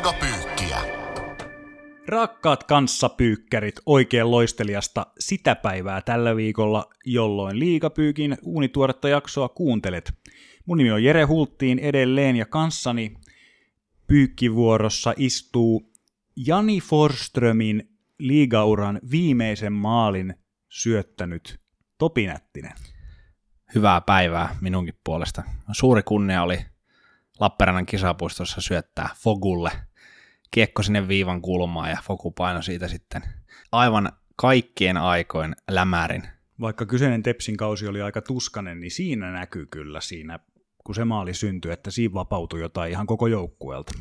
Liigapyykkiä. Rakkaat kanssapyykkärit oikein loistelijasta sitä päivää tällä viikolla, jolloin liigapyykin uunituoretta jaksoa kuuntelet. Mun nimi on Jere Hulttiin edelleen ja kanssani pyykkivuorossa istuu Jani Forströmin liigauran viimeisen maalin syöttänyt Topi Nättinen. Hyvää päivää minunkin puolesta. Suuri kunnia oli Lappeenrannan kisapuistossa syöttää Fogulle kiekko sinne viivan kulmaan ja Fogu paino siitä sitten aivan kaikkien aikoin lämärin. Vaikka kyseinen Tepsin kausi oli aika tuskanen, niin siinä näkyy kyllä siinä, kun se maali syntyi, että siinä vapautui jotain ihan koko joukkueelta.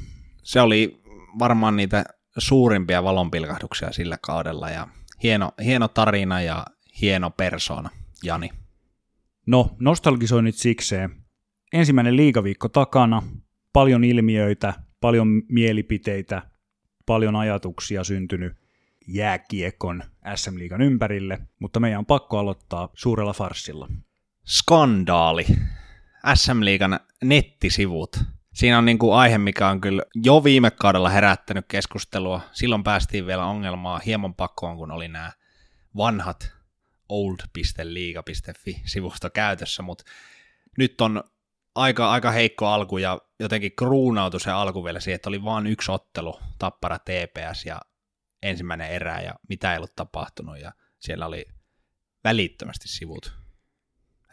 Se oli varmaan niitä suurimpia valonpilkahduksia sillä kaudella ja hieno, hieno tarina ja hieno persona, Jani. No, nostalgisoinnit sikseen. Ensimmäinen liigaviikko takana, paljon ilmiöitä, paljon mielipiteitä, paljon ajatuksia syntynyt jääkiekon SM-liigan ympärille, mutta meidän on pakko aloittaa suurella farsilla. Skandaali. SM-liigan nettisivut. Siinä on niin kuin aihe, mikä on kyllä jo viime kaudella herättänyt keskustelua. Silloin päästiin vielä ongelmaa hieman pakkoon, kun oli nämä vanhat old.liiga.fi sivusto käytössä, mutta nyt on aika, aika heikko alku ja jotenkin kruunautui se alku vielä siihen, että oli vain yksi ottelu, Tappara TPS ja ensimmäinen erä ja mitä ei ollut tapahtunut ja siellä oli välittömästi sivut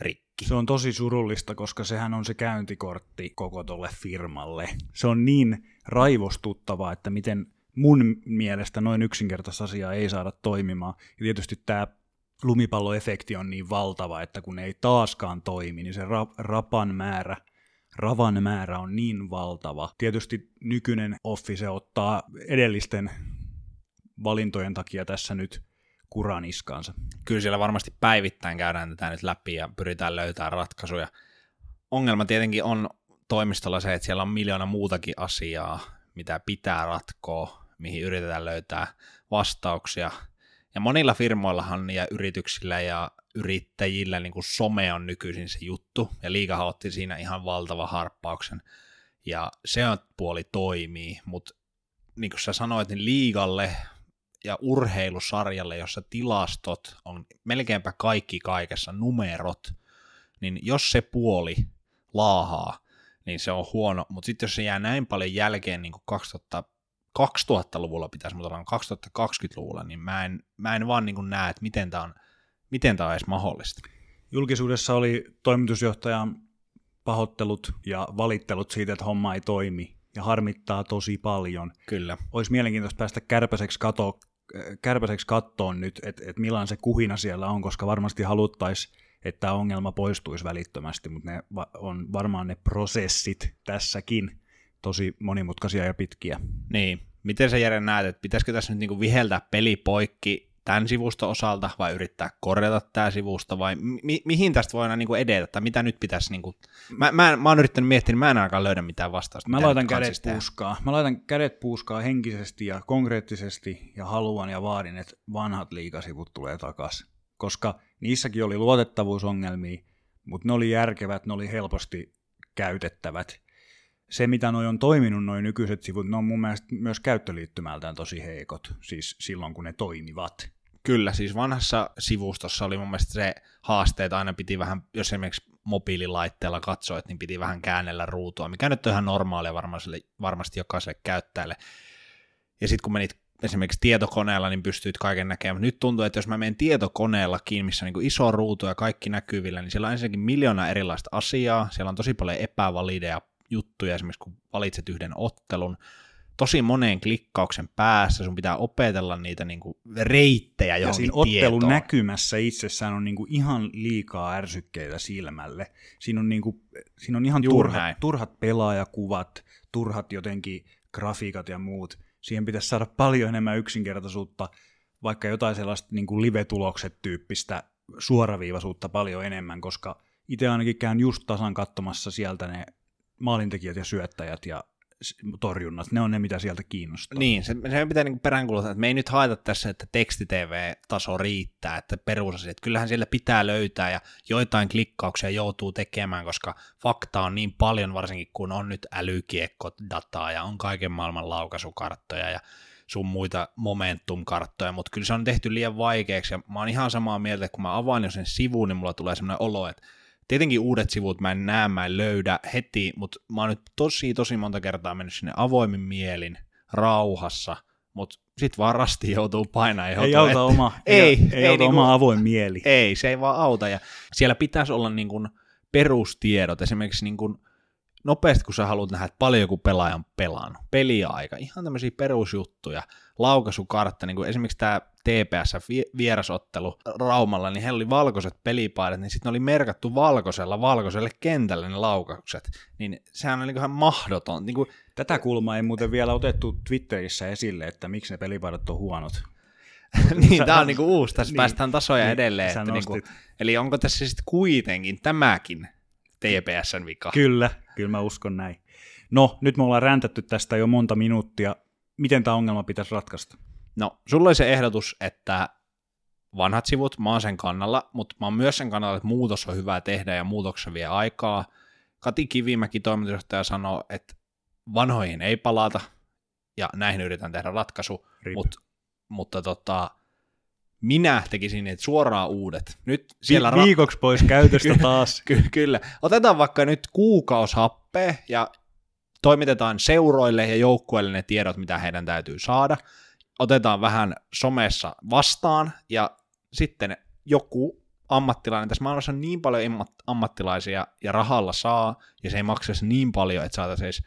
rikki. Se on tosi surullista, koska sehän on se käyntikortti koko tolle firmalle. Se on niin raivostuttavaa, että miten mun mielestä noin yksinkertaista asiaa ei saada toimimaan. Ja tietysti tämä lumipalloefekti on niin valtava, että kun ei taaskaan toimi, niin se ra- rapan määrä, ravan määrä on niin valtava. Tietysti nykyinen offi se ottaa edellisten valintojen takia tässä nyt kuran iskaansa. Kyllä siellä varmasti päivittäin käydään tätä nyt läpi ja pyritään löytämään ratkaisuja. Ongelma tietenkin on toimistolla se, että siellä on miljoona muutakin asiaa, mitä pitää ratkoa, mihin yritetään löytää vastauksia – ja monilla firmoillahan ja yrityksillä ja yrittäjillä niin kuin some on nykyisin se juttu, ja liigahan otti siinä ihan valtava harppauksen, ja se puoli toimii, mutta niin kuin sä sanoit, niin liigalle ja urheilusarjalle, jossa tilastot on melkeinpä kaikki kaikessa, numerot, niin jos se puoli laahaa, niin se on huono, mutta sitten jos se jää näin paljon jälkeen niin kuin 2000 2000-luvulla pitäisi, mutta ollaan 2020-luvulla, niin mä en, mä en vaan niin kuin näe, että miten tämä on, miten tämä on edes mahdollista. Julkisuudessa oli toimitusjohtajan pahoittelut ja valittelut siitä, että homma ei toimi ja harmittaa tosi paljon. Kyllä. Olisi mielenkiintoista päästä kärpäiseksi, kato, kärpäiseksi kattoon nyt, että et millainen se kuhina siellä on, koska varmasti haluttaisiin, että ongelma poistuisi välittömästi, mutta ne on varmaan ne prosessit tässäkin tosi monimutkaisia ja pitkiä. Niin. Miten sä Jere näet, että pitäisikö tässä nyt niinku viheltää peli poikki tämän sivuston osalta vai yrittää korjata tämä sivusto vai mi- mihin tästä voidaan niinku edetä tai mitä nyt pitäisi niinku... Mä, mä, mä oon yrittänyt miettiä, niin mä en ainakaan löydä mitään vastausta. Mä laitan kädet puuskaa. Mä laitan kädet puuskaa henkisesti ja konkreettisesti ja haluan ja vaadin, että vanhat liikasivut tulee takaisin. Koska niissäkin oli luotettavuusongelmia, mutta ne oli järkevät, ne oli helposti käytettävät se, mitä noi on toiminut, noin nykyiset sivut, ne on mun mielestä myös käyttöliittymältään tosi heikot, siis silloin kun ne toimivat. Kyllä, siis vanhassa sivustossa oli mun mielestä se haaste, että aina piti vähän, jos esimerkiksi mobiililaitteella katsoit, niin piti vähän käännellä ruutua, mikä nyt on ihan normaalia varmasti, varmasti jokaiselle käyttäjälle. Ja sitten kun menit esimerkiksi tietokoneella, niin pystyit kaiken näkemään. Nyt tuntuu, että jos mä menen tietokoneellakin, missä on niin iso ruutu ja kaikki näkyvillä, niin siellä on ensinnäkin miljoona erilaista asiaa, siellä on tosi paljon epävalideja juttuja, esimerkiksi kun valitset yhden ottelun, tosi moneen klikkauksen päässä, sun pitää opetella niitä niin kuin reittejä johonkin ja siinä ottelun näkymässä itsessään on niin kuin ihan liikaa ärsykkeitä silmälle. Siinä on, niin kuin, siinä on ihan turhat, turhat pelaajakuvat, turhat jotenkin grafiikat ja muut. Siihen pitäisi saada paljon enemmän yksinkertaisuutta, vaikka jotain sellaista niin kuin live-tulokset tyyppistä suoraviivaisuutta paljon enemmän, koska itse ainakin käyn just tasan katsomassa sieltä ne maalintekijät ja syöttäjät ja torjunnat, ne on ne, mitä sieltä kiinnostaa. Niin, se, se pitää niin peräänkuuluttaa, että me ei nyt haeta tässä, että teksti-TV-taso riittää, että perusasiat, kyllähän siellä pitää löytää ja joitain klikkauksia joutuu tekemään, koska fakta on niin paljon, varsinkin kun on nyt älykiekko dataa ja on kaiken maailman laukaisukarttoja ja sun muita momentum-karttoja, mutta kyllä se on tehty liian vaikeaksi, ja mä oon ihan samaa mieltä, että kun mä avaan jo sen sivun, niin mulla tulee semmoinen olo, että tietenkin uudet sivut mä en näe, mä en löydä heti, mutta mä oon nyt tosi, tosi monta kertaa mennyt sinne avoimin mielin, rauhassa, mutta sit vaan rasti joutuu painaa. Ei auta että, oma, ei, ei, ei, ei auta niin oma avoin mieli. Ei, se ei vaan auta, ja siellä pitäisi olla niin kuin perustiedot, esimerkiksi niin kuin nopeasti, kun sä haluat nähdä, että paljon joku pelaaja on pelannut, peliaika, ihan tämmöisiä perusjuttuja, laukaisukartta, niin kuin esimerkiksi tämä TPS-vierasottelu Raumalla, niin heillä oli valkoiset pelipaidat, niin sitten ne oli merkattu valkoisella valkoiselle kentälle ne laukaukset, niin sehän oli niin ihan mahdoton. Niin kuin... Tätä kulmaa ei muuten vielä otettu Twitterissä esille, että miksi ne pelipaidat on huonot. niin, tämä on niinku uusi, tässä niin, päästään tasoja niin, edelleen. Että niinku, eli onko tässä sitten kuitenkin tämäkin TPSn vika? Kyllä, kyllä mä uskon näin. No, nyt me ollaan räntätty tästä jo monta minuuttia. Miten tämä ongelma pitäisi ratkaista? No, sulla oli se ehdotus, että vanhat sivut, mä oon sen kannalla, mutta mä oon myös sen kannalla, että muutos on hyvä tehdä ja muutoksen vie aikaa. Kati Kivimäki, toimitusjohtaja, sanoi, että vanhoihin ei palata, ja näihin yritän tehdä ratkaisu, Mut, mutta tota, minä tekisin että suoraan uudet. Nyt siellä Vi- viikoksi pois käytöstä taas. Ky- kyllä. Otetaan vaikka nyt kuukaushappea ja toimitetaan seuroille ja joukkueille ne tiedot, mitä heidän täytyy saada. Otetaan vähän somessa vastaan ja sitten joku ammattilainen, tässä maailmassa on niin paljon ammattilaisia ja rahalla saa, ja se ei maksaisi niin paljon, että saataisiin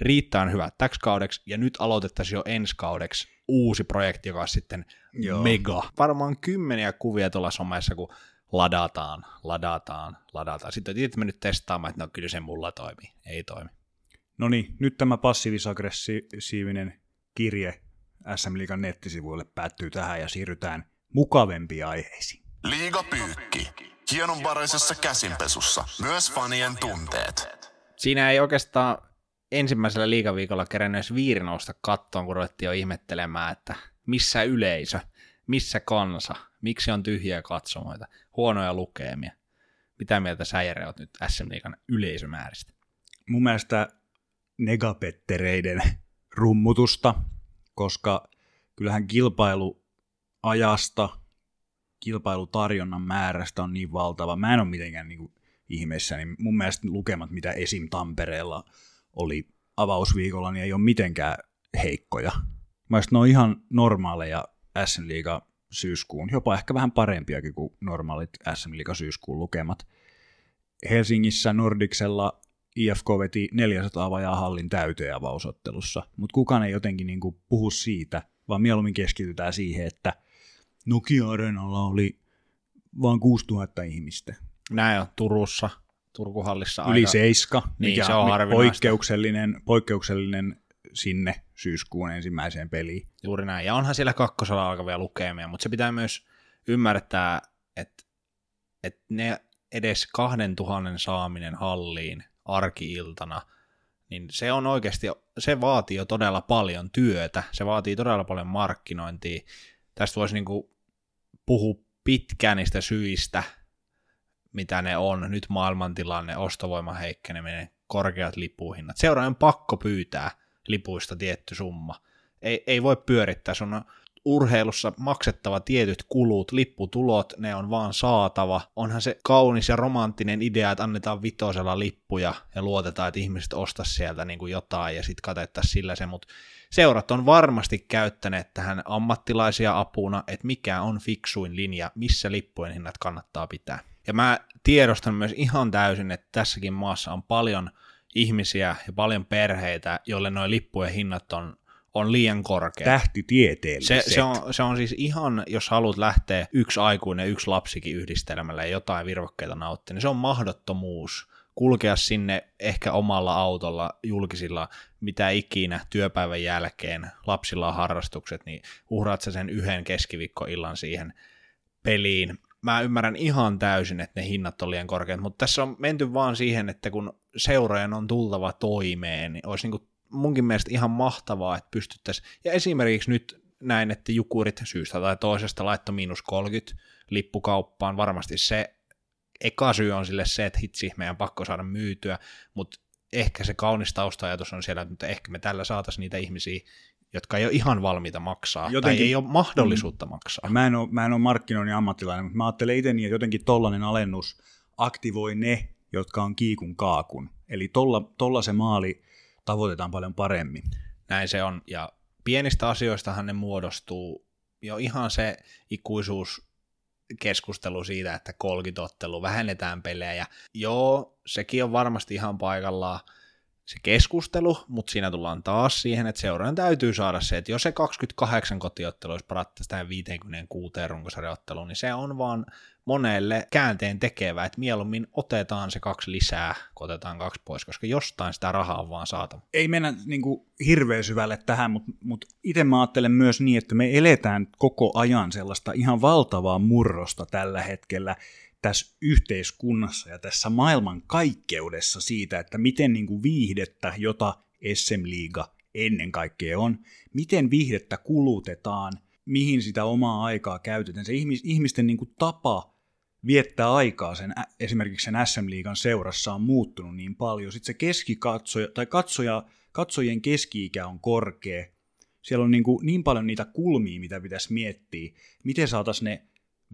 riittävän hyvät täksi kaudeksi, ja nyt aloitettaisiin jo ensi kaudeksi uusi projekti, joka on sitten Joo. mega. Varmaan kymmeniä kuvia tuolla somessa, kun ladataan, ladataan, ladataan. Sitten itse mennyt testaamaan, että no kyllä se mulla toimii. Ei toimi. No niin, nyt tämä passiivis-aggressiivinen kirje SM Liigan nettisivuille päättyy tähän ja siirrytään mukavempiin aiheisiin. Liiga pyykki. Hienonvaraisessa käsinpesussa. Myös fanien tunteet. Siinä ei oikeastaan ensimmäisellä liikaviikolla kerännyt edes viirinousta kattoon, kun ruvettiin jo ihmettelemään, että missä yleisö, missä kansa, miksi on tyhjiä katsomoita, huonoja lukemia. Mitä mieltä sä Jere oot nyt SM Liikan yleisömääristä? Mun mielestä negapettereiden rummutusta, koska kyllähän kilpailuajasta, kilpailutarjonnan määrästä on niin valtava. Mä en ole mitenkään niin ihmeessä, niin mun mielestä lukemat, mitä esim. Tampereella oli avausviikolla, niin ei ole mitenkään heikkoja. Mä ne on ihan normaaleja SN Liiga syyskuun, jopa ehkä vähän parempiakin kuin normaalit SM Liiga syyskuun lukemat. Helsingissä Nordiksella IFK veti 400 vajaa hallin täyteen avausottelussa, mutta kukaan ei jotenkin niin kuin puhu siitä, vaan mieluummin keskitytään siihen, että Nokia-areenalla oli vain 6000 ihmistä. Näin on Turussa, Turkuhallissa. Yli aika... seiska, niin, mikä se on poikkeuksellinen, poikkeuksellinen sinne syyskuun ensimmäiseen peliin. Juuri näin, ja onhan siellä kakkosella alkavia lukemia, mutta se pitää myös ymmärtää, että, että ne edes kahden tuhannen saaminen halliin arkiiltana, niin se on oikeasti, se vaatii jo todella paljon työtä, se vaatii todella paljon markkinointia. Tästä voisi niin puhua pitkään niistä syistä, mitä ne on, nyt maailmantilanne, ostovoiman heikkeneminen, korkeat lipuhinnat. Seuraajan pakko pyytää lipuista tietty summa. Ei, ei voi pyörittää, sun on urheilussa maksettava tietyt kulut, lipputulot, ne on vaan saatava. Onhan se kaunis ja romanttinen idea, että annetaan vitosella lippuja ja luotetaan, että ihmiset ostaa sieltä niin kuin jotain ja sitten katettaisiin sillä se, mutta seurat on varmasti käyttäneet tähän ammattilaisia apuna, että mikä on fiksuin linja, missä lippujen hinnat kannattaa pitää. Ja mä tiedostan myös ihan täysin, että tässäkin maassa on paljon ihmisiä ja paljon perheitä, joille noin lippujen hinnat on on liian korkea. Tähtitieteelliset. Se, se, on, se on siis ihan, jos haluat lähteä yksi aikuinen yksi lapsikin yhdistelemällä ja jotain virvokkeita nauttia, niin se on mahdottomuus kulkea sinne ehkä omalla autolla, julkisilla, mitä ikinä työpäivän jälkeen, lapsilla on harrastukset, niin uhraat sä sen yhden keskiviikkoillan siihen peliin. Mä ymmärrän ihan täysin, että ne hinnat on liian korkeat, mutta tässä on menty vaan siihen, että kun seurojen on tultava toimeen, niin olisi niin munkin mielestä ihan mahtavaa, että pystyttäisiin, ja esimerkiksi nyt näin, että Jukurit syystä tai toisesta laitto miinus 30 lippukauppaan, varmasti se eka syy on sille se, että hitsi, meidän pakko saada myytyä, mutta ehkä se kaunis taustajatus on siellä, että ehkä me tällä saataisiin niitä ihmisiä, jotka ei ole ihan valmiita maksaa, jotenkin, tai ei ole mahdollisuutta mm, maksaa. Mä en ole, mä en ole markkinoinnin ammattilainen, mutta mä ajattelen itse niin, että jotenkin tollainen alennus aktivoi ne, jotka on kiikun kaakun. Eli tolla, tolla se maali tavoitetaan paljon paremmin. Näin se on, ja pienistä asioistahan ne muodostuu jo ihan se ikuisuus keskustelu siitä, että kolkitottelu, vähennetään pelejä. Joo, sekin on varmasti ihan paikallaan se keskustelu, mutta siinä tullaan taas siihen, että seuraajan täytyy saada se, että jos se 28 kotiottelu olisi parattaisi tähän 56 runkosarjaotteluun, niin se on vaan monelle käänteen tekevä, että mieluummin otetaan se kaksi lisää, kun otetaan kaksi pois, koska jostain sitä rahaa on vaan saatava. Ei mennä niin kuin, hirveän syvälle tähän, mutta, mutta itse mä ajattelen myös niin, että me eletään koko ajan sellaista ihan valtavaa murrosta tällä hetkellä tässä yhteiskunnassa ja tässä maailman kaikkeudessa siitä, että miten niin kuin viihdettä, jota SM-liiga ennen kaikkea on, miten viihdettä kulutetaan, mihin sitä omaa aikaa käytetään. Se ihmisten niin kuin tapa viettää aikaa sen, esimerkiksi sen SM-liigan seurassa on muuttunut niin paljon. Sitten se keskikatsoja, tai katsoja, katsojien keski-ikä on korkea. Siellä on niin, kuin niin paljon niitä kulmia, mitä pitäisi miettiä. Miten saataisiin ne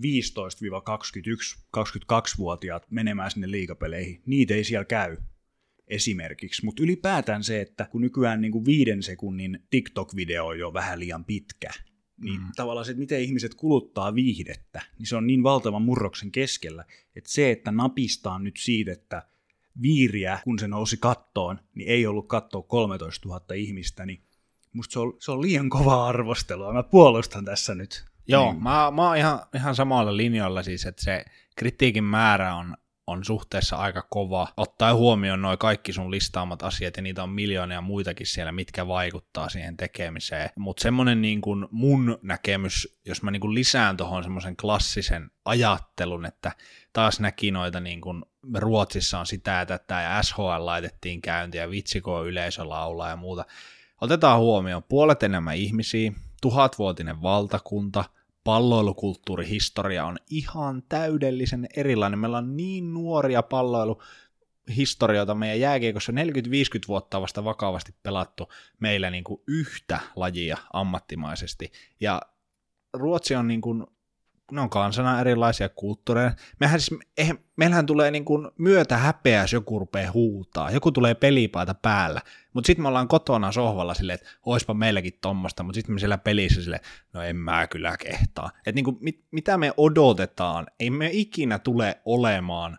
15-21-22-vuotiaat menemään sinne liikapeleihin. Niitä ei siellä käy esimerkiksi. Mutta ylipäätään se, että kun nykyään niin kuin viiden sekunnin TikTok-video on jo vähän liian pitkä, niin mm. tavallaan se, että miten ihmiset kuluttaa viihdettä, niin se on niin valtavan murroksen keskellä, että se, että napistaa nyt siitä, että viiriä, kun se nousi kattoon, niin ei ollut kattoa 13 000 ihmistä, niin musta se on, se on liian kovaa arvostelua. Mä puolustan tässä nyt. Joo, niin. mä, mä oon ihan, ihan samalla linjalla siis, että se kritiikin määrä on on suhteessa aika kova, ottaen huomioon noin kaikki sun listaamat asiat, ja niitä on miljoonia muitakin siellä, mitkä vaikuttaa siihen tekemiseen. Mutta semmoinen niin kuin mun näkemys, jos mä niin kuin lisään tuohon semmoisen klassisen ajattelun, että taas näki noita niin kuin Ruotsissa on sitä ja tätä, ja SHL laitettiin käyntiä, ja vitsiko yleisö laulaa ja muuta. Otetaan huomioon puolet enemmän ihmisiä, tuhatvuotinen valtakunta – palloilukulttuurihistoria on ihan täydellisen erilainen. Meillä on niin nuoria palloiluhistorioita meidän jääkiekossa 40-50 vuotta vasta vakavasti pelattu meillä niin kuin yhtä lajia ammattimaisesti. Ja Ruotsi on niin kuin ne on kansana erilaisia kulttuureja. Mehän siis, eh, meillähän tulee niin kuin myötä häpeä, jos joku rupeaa huutaa. Joku tulee pelipaita päällä. Mutta sitten me ollaan kotona sohvalla silleen, että oispa meilläkin tommosta, mutta sitten me siellä pelissä silleen, no en mä kyllä kehtaa. Että niin kuin, mit, mitä me odotetaan, ei me ikinä tule olemaan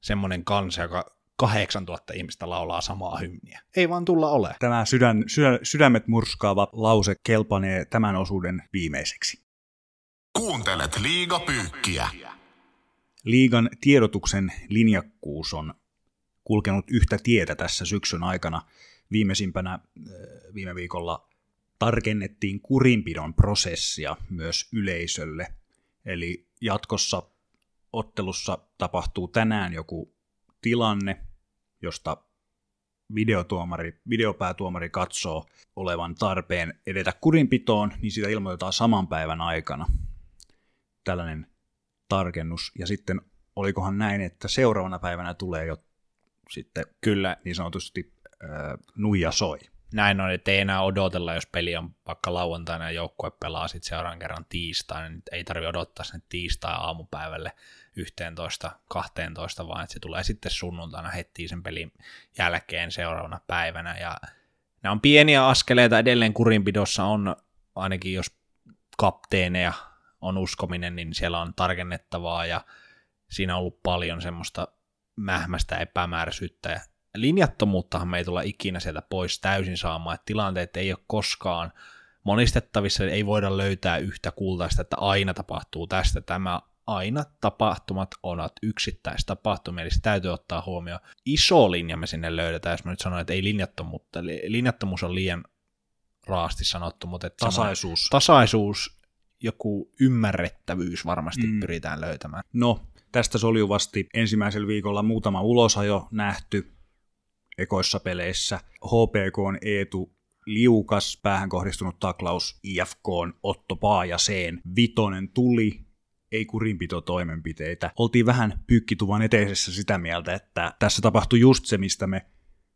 semmoinen kansa, joka 8000 ihmistä laulaa samaa hymniä. Ei vaan tulla ole. Tämä sydän, sydän, sydämet murskaava lause kelpanee tämän osuuden viimeiseksi. Kuuntelet liigapyykkiä. Liigan tiedotuksen linjakkuus on kulkenut yhtä tietä tässä syksyn aikana. Viimeisimpänä äh, viime viikolla tarkennettiin kurinpidon prosessia myös yleisölle. Eli jatkossa ottelussa tapahtuu tänään joku tilanne, josta videotuomari, videopäätuomari katsoo olevan tarpeen edetä kurinpitoon, niin sitä ilmoitetaan saman päivän aikana tällainen tarkennus. Ja sitten olikohan näin, että seuraavana päivänä tulee jo sitten Kyllä. niin sanotusti äh, nuija soi. Näin on, että ei enää odotella, jos peli on vaikka lauantaina ja joukkue pelaa sitten seuraavan kerran tiistaina, niin ei tarvitse odottaa sen tiistai aamupäivälle 11, 12, vaan että se tulee sitten sunnuntaina heti sen pelin jälkeen seuraavana päivänä. Ja nämä on pieniä askeleita edelleen kurinpidossa on, ainakin jos kapteeneja on uskominen, niin siellä on tarkennettavaa ja siinä on ollut paljon semmoista mähmästä epämääräisyyttä ja linjattomuuttahan me ei tulla ikinä sieltä pois täysin saamaan, että tilanteet ei ole koskaan monistettavissa, ei voida löytää yhtä kultaista, että aina tapahtuu tästä. Tämä aina tapahtumat ovat yksittäistapahtumia, eli se täytyy ottaa huomioon. Iso linja me sinne löydetään, jos mä nyt sanon, että ei linjattomuutta, linjattomuus on liian raasti sanottu, mutta että tasaisuus. tasaisuus joku ymmärrettävyys varmasti mm. pyritään löytämään. No, tästä soljuvasti ensimmäisellä viikolla muutama ulosajo nähty. ekoissa peleissä. HPK on Eetu liukas, päähän kohdistunut taklaus IFK on Otto Paajaseen. Vitonen tuli, ei kurinpito toimenpiteitä. Oltiin vähän pyykkituvan eteisessä sitä mieltä, että tässä tapahtui just se, mistä me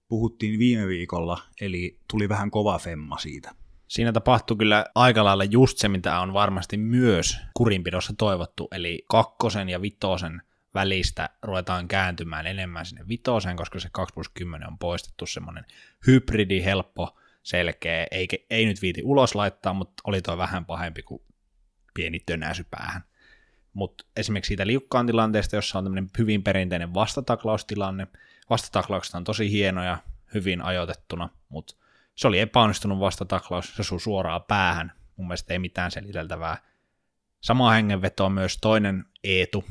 puhuttiin viime viikolla, eli tuli vähän kova femma siitä. Siinä tapahtui kyllä aika lailla just se, mitä on varmasti myös kurinpidossa toivottu, eli kakkosen ja vitosen välistä ruvetaan kääntymään enemmän sinne vitoseen, koska se 2 plus 10 on poistettu semmoinen hybridi, helppo, selkeä, ei, ei nyt viiti ulos laittaa, mutta oli tuo vähän pahempi kuin pieni tönäsy päähän. Mutta esimerkiksi siitä liukkaan tilanteesta, jossa on tämmöinen hyvin perinteinen vastataklaustilanne, vastataklaukset on tosi hienoja, hyvin ajoitettuna, mutta se oli epäonnistunut vastataklaus, se osui suoraan päähän, mun mielestä ei mitään seliteltävää. Sama hengenveto on myös toinen Eetu,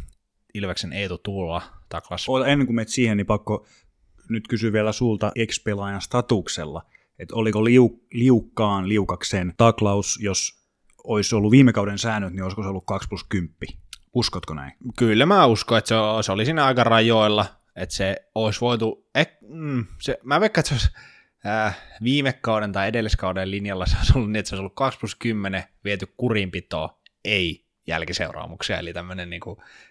Ilveksen Eetu Tuula taklas. Ennen kuin menet siihen, niin pakko nyt kysyä vielä sulta ex-pelaajan statuksella, että oliko liu, liukkaan liukaksen taklaus, jos olisi ollut viime kauden säännöt, niin olisiko se ollut 2 plus 10? Uskotko näin? Kyllä mä uskon, että se, se oli siinä aika rajoilla, että se olisi voitu, eh, mm, se, mä veikkaan, että se olisi äh, viime kauden tai edelliskauden linjalla se olisi ollut niin, että se olisi ollut 2 plus 10 viety kurinpitoa, ei jälkiseuraamuksia, eli tämmöinen niin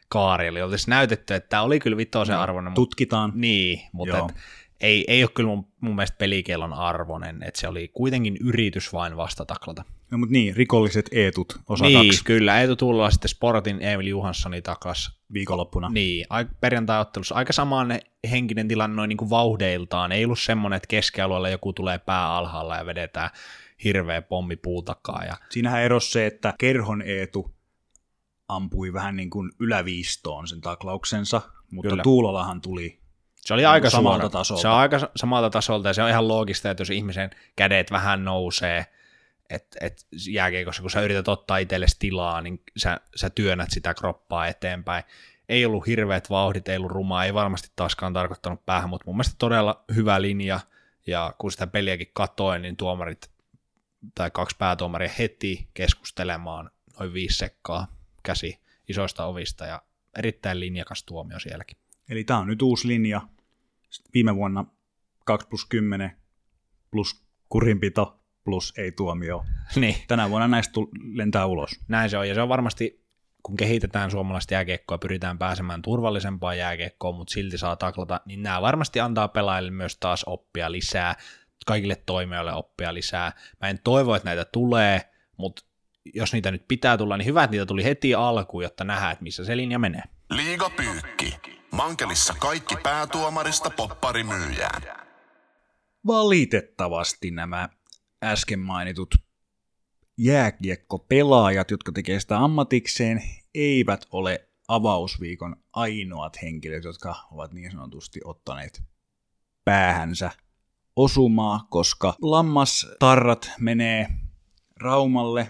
kaari, eli olisi näytetty, että tämä oli kyllä vitoisen no, arvoinen. Tutkitaan. Mutta, niin, mutta et, ei, ei ole kyllä mun, mun mielestä pelikielon arvoinen, että se oli kuitenkin yritys vain vastataklata. No mutta niin, rikolliset Eetut osa Niin, kaksi kyllä, Eetu tullaan sitten Sportin Emil Johanssoni takas. viikonloppuna. Niin, perjantai-ottelussa aika samanne henkinen tilanne noin niin kuin vauhdeiltaan. Ei ollut semmoinen, että keskialueella joku tulee pää alhaalla ja vedetään hirveä pommi puutakaa. Ja... Siinähän erosi se, että Kerhon Eetu ampui vähän niin kuin yläviistoon sen taklauksensa, mutta Kyllä. Tuulolahan tuli Se oli aika samalta suora. tasolta. Se on aika sa- samalta tasolta ja se on ihan loogista, että jos ihmisen kädet vähän nousee, että et jääkiekossa, kun sä yrität ottaa itsellesi tilaa, niin sä, sä työnnät sitä kroppaa eteenpäin. Ei ollut hirveät vauhdit, ei ollut rumaa, ei varmasti taaskaan tarkoittanut päähän, mutta mun mielestä todella hyvä linja, ja kun sitä peliäkin katoin, niin tuomarit tai kaksi päätuomaria heti keskustelemaan noin viisi sekkaa käsi isoista ovista, ja erittäin linjakas tuomio sielläkin. Eli tämä on nyt uusi linja. Viime vuonna 2 plus 10 plus kurinpito plus ei tuomio. niin. Tänä vuonna näistä lentää ulos. Näin se on, ja se on varmasti, kun kehitetään suomalaista jääkiekkoa, pyritään pääsemään turvallisempaan jääkiekkoon, mutta silti saa taklata, niin nämä varmasti antaa pelaajille myös taas oppia lisää, kaikille toimijoille oppia lisää. Mä en toivo, että näitä tulee, mutta jos niitä nyt pitää tulla, niin hyvä, että niitä tuli heti alkuun, jotta nähdään, että missä se linja menee. Liiga Pyykki. Mankelissa kaikki päätuomarista popparimyyjään. Valitettavasti nämä äsken mainitut jääkiekkopelaajat, jotka tekee sitä ammatikseen, eivät ole avausviikon ainoat henkilöt, jotka ovat niin sanotusti ottaneet päähänsä osumaa, koska lammastarrat menee Raumalle,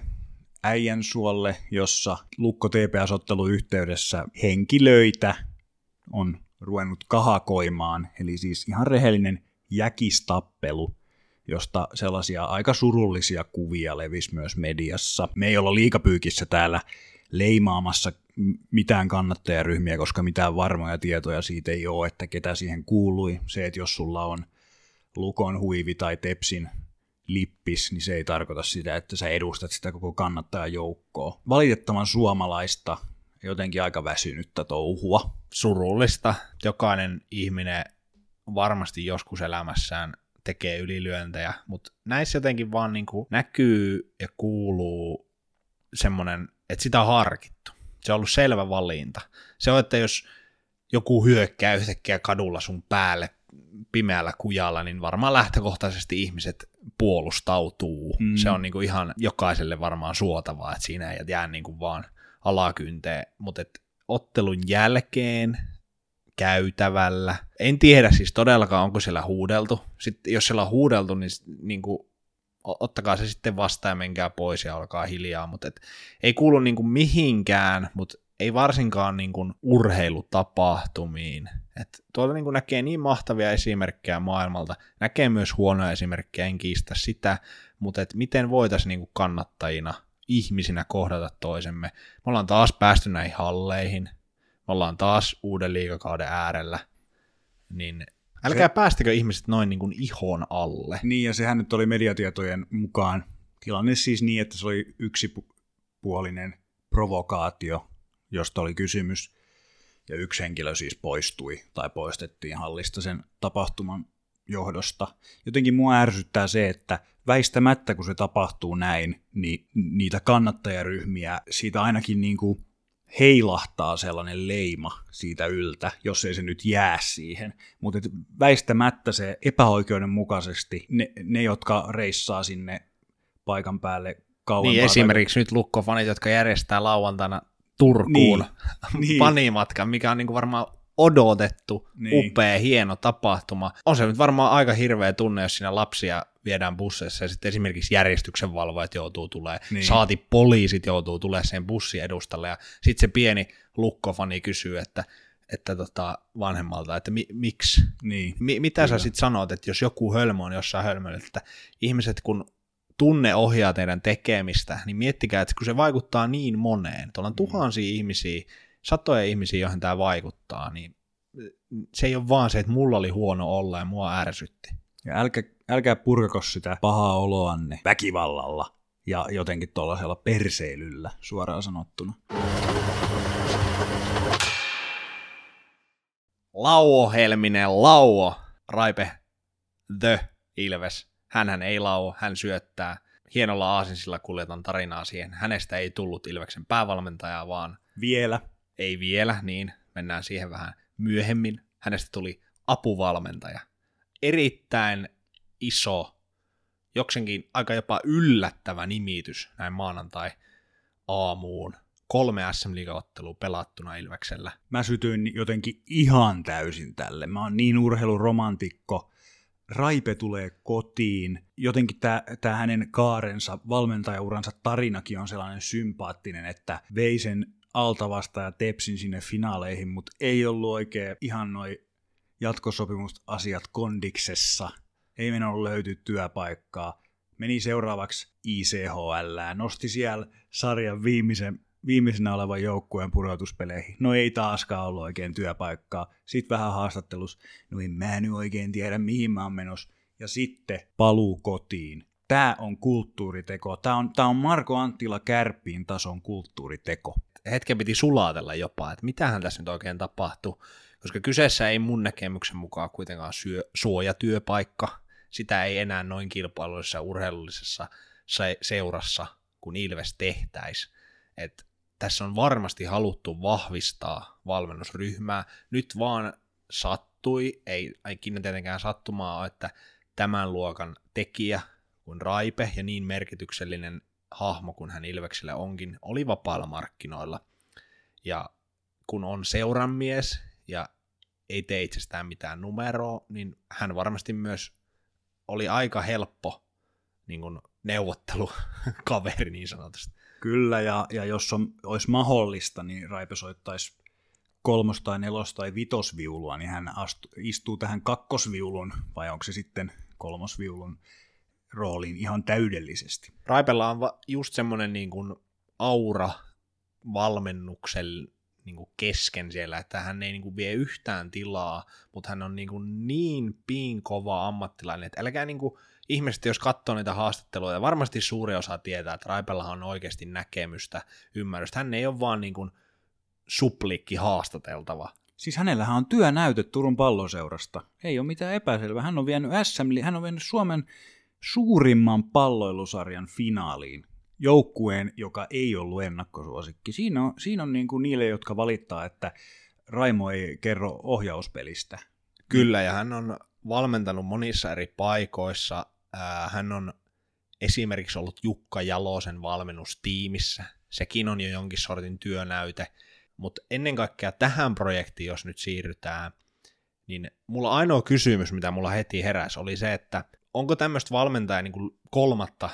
Äijänsuolle, jossa Lukko TPS-ottelu yhteydessä henkilöitä on ruvennut kahakoimaan, eli siis ihan rehellinen jäkistappelu, josta sellaisia aika surullisia kuvia levisi myös mediassa. Me ei olla liikapyykissä täällä leimaamassa mitään kannattajaryhmiä, koska mitään varmoja tietoja siitä ei ole, että ketä siihen kuului. Se, että jos sulla on Lukon huivi tai Tepsin lippis, niin se ei tarkoita sitä, että sä edustat sitä koko kannattajajoukkoa. Valitettavan suomalaista, jotenkin aika väsynyttä touhua. Surullista. Jokainen ihminen varmasti joskus elämässään tekee ylilyöntejä, mutta näissä jotenkin vaan niin kuin näkyy ja kuuluu semmoinen, että sitä on harkittu. Se on ollut selvä valinta. Se on, että jos joku hyökkää yhtäkkiä kadulla sun päälle pimeällä kujalla, niin varmaan lähtökohtaisesti ihmiset puolustautuu. Mm. Se on niin kuin ihan jokaiselle varmaan suotavaa, että siinä ei jää niin kuin vaan alakynteen, mutta et ottelun jälkeen käytävällä. En tiedä siis todellakaan, onko siellä huudeltu. Sitten jos siellä on huudeltu, niin, niin kuin, ottakaa se sitten vastaan ja menkää pois ja olkaa hiljaa. Mutta et, ei kuulu niin kuin mihinkään, mutta ei varsinkaan niin kuin urheilutapahtumiin. Et tuolta niin kuin näkee niin mahtavia esimerkkejä maailmalta, näkee myös huonoja esimerkkejä, en kiistä sitä, mutta et miten voitaisiin niin kuin kannattajina, ihmisinä kohdata toisemme. Me ollaan taas päästy näihin halleihin, me ollaan taas uuden liikakauden äärellä, niin Älkää se... päästikö ihmiset noin niin kuin ihon alle. Niin, ja sehän nyt oli mediatietojen mukaan tilanne siis niin, että se oli yksipuolinen provokaatio, josta oli kysymys, ja yksi henkilö siis poistui tai poistettiin hallista sen tapahtuman johdosta. Jotenkin mua ärsyttää se, että väistämättä kun se tapahtuu näin, niin niitä kannattajaryhmiä siitä ainakin niin kuin heilahtaa sellainen leima siitä yltä, jos ei se nyt jää siihen. Mutta väistämättä se epäoikeudenmukaisesti, ne, ne jotka reissaa sinne paikan päälle kauempaa. Niin esimerkiksi tai... nyt lukkofanit, jotka järjestää lauantaina Turkuun niin, niin. panimatkan, mikä on niin kuin varmaan odotettu, niin. upea, hieno tapahtuma. On se nyt varmaan aika hirveä tunne, jos siinä lapsia viedään busseissa ja sitten esimerkiksi järjestyksenvalvojat joutuu tulee, niin. saati poliisit joutuu tulee sen bussin edustalle ja sitten se pieni lukkofani kysyy, että että tota, vanhemmalta, että mi, miksi, niin, mi, mitä kyllä. sä sitten sanot, että jos joku hölmö on jossain hölmöllä, että ihmiset kun tunne ohjaa teidän tekemistä, niin miettikää, että kun se vaikuttaa niin moneen, tuolla on mm. tuhansia mm. ihmisiä, satoja ihmisiä, joihin tämä vaikuttaa, niin se ei ole vaan se, että mulla oli huono olla ja mua ärsytti. Ja älkää, älkää purkako sitä pahaa oloanne väkivallalla ja jotenkin tuollaisella perseilyllä suoraan sanottuna. Lauo Helminen, lauo, Raipe, The Ilves. Hänhän ei lauo, hän syöttää. Hienolla aasinsilla kuljetan tarinaa siihen. Hänestä ei tullut Ilveksen päävalmentajaa, vaan... Vielä. Ei vielä, niin mennään siihen vähän myöhemmin. Hänestä tuli apuvalmentaja. Erittäin iso, joksenkin aika jopa yllättävä nimitys näin maanantai aamuun. Kolme SM ottelua pelattuna Ilveksellä. Mä sytyin jotenkin ihan täysin tälle. Mä oon niin urheiluromantikko. Raipe tulee kotiin. Jotenkin tämä hänen kaarensa, valmentajauransa tarinakin on sellainen sympaattinen, että vei sen altavasta ja tepsin sinne finaaleihin, mutta ei ollut oikein ihan noin jatkosopimusasiat kondiksessa. Ei mennä löyty työpaikkaa. Meni seuraavaksi ICHL, nosti siellä sarjan viimeisen, viimeisenä olevan joukkueen pudotuspeleihin. No ei taaskaan ollut oikein työpaikkaa. Sitten vähän haastattelus. No en mä nyt oikein tiedä, mihin mä oon menossa. Ja sitten paluu kotiin. Tämä on kulttuuriteko. Tämä on, tämä on Marko Anttila Kärppiin tason kulttuuriteko hetken piti sulatella jopa, että mitähän tässä nyt oikein tapahtuu, koska kyseessä ei mun näkemyksen mukaan kuitenkaan syö, suojatyöpaikka, sitä ei enää noin kilpailullisessa urheilullisessa seurassa kuin Ilves tehtäisi. Et tässä on varmasti haluttu vahvistaa valmennusryhmää. Nyt vaan sattui, ei ikinä tietenkään sattumaa, että tämän luokan tekijä kuin Raipe ja niin merkityksellinen hahmo, kun hän Ilveksellä onkin, oli vapaalla markkinoilla. Ja kun on seuranmies ja ei tee itsestään mitään numeroa, niin hän varmasti myös oli aika helppo niin kuin neuvottelukaveri niin sanotusti. Kyllä, ja, ja jos on, olisi mahdollista, niin Raipe soittaisi kolmos- tai nelos- tai vitosviulua, niin hän astu, istuu tähän kakkosviulun, vai onko se sitten kolmosviulun rooliin ihan täydellisesti. Raipella on just semmoinen niin kuin aura valmennuksen niin kuin kesken siellä, että hän ei niin kuin vie yhtään tilaa, mutta hän on niin, kuin niin piin kova ammattilainen, että älkää niin kuin ihmiset, jos katsoo niitä haastatteluja, varmasti suuri osa tietää, että Raipella on oikeasti näkemystä, ymmärrystä. Hän ei ole vaan niin kuin suplikki haastateltava. Siis hänellähän on työnäytöt Turun palloseurasta. Ei ole mitään epäselvää. Hän on vienyt SM, hän on vienyt Suomen suurimman palloilusarjan finaaliin joukkueen, joka ei ollut ennakkosuosikki. Siinä on, siinä on niin kuin niille, jotka valittaa, että Raimo ei kerro ohjauspelistä. Kyllä, ja hän on valmentanut monissa eri paikoissa. Hän on esimerkiksi ollut Jukka Jalosen valmennustiimissä. Sekin on jo jonkin sortin työnäyte. Mutta ennen kaikkea tähän projektiin, jos nyt siirrytään, niin mulla ainoa kysymys, mitä mulla heti heräsi, oli se, että onko tämmöistä valmentajaa niin kuin kolmatta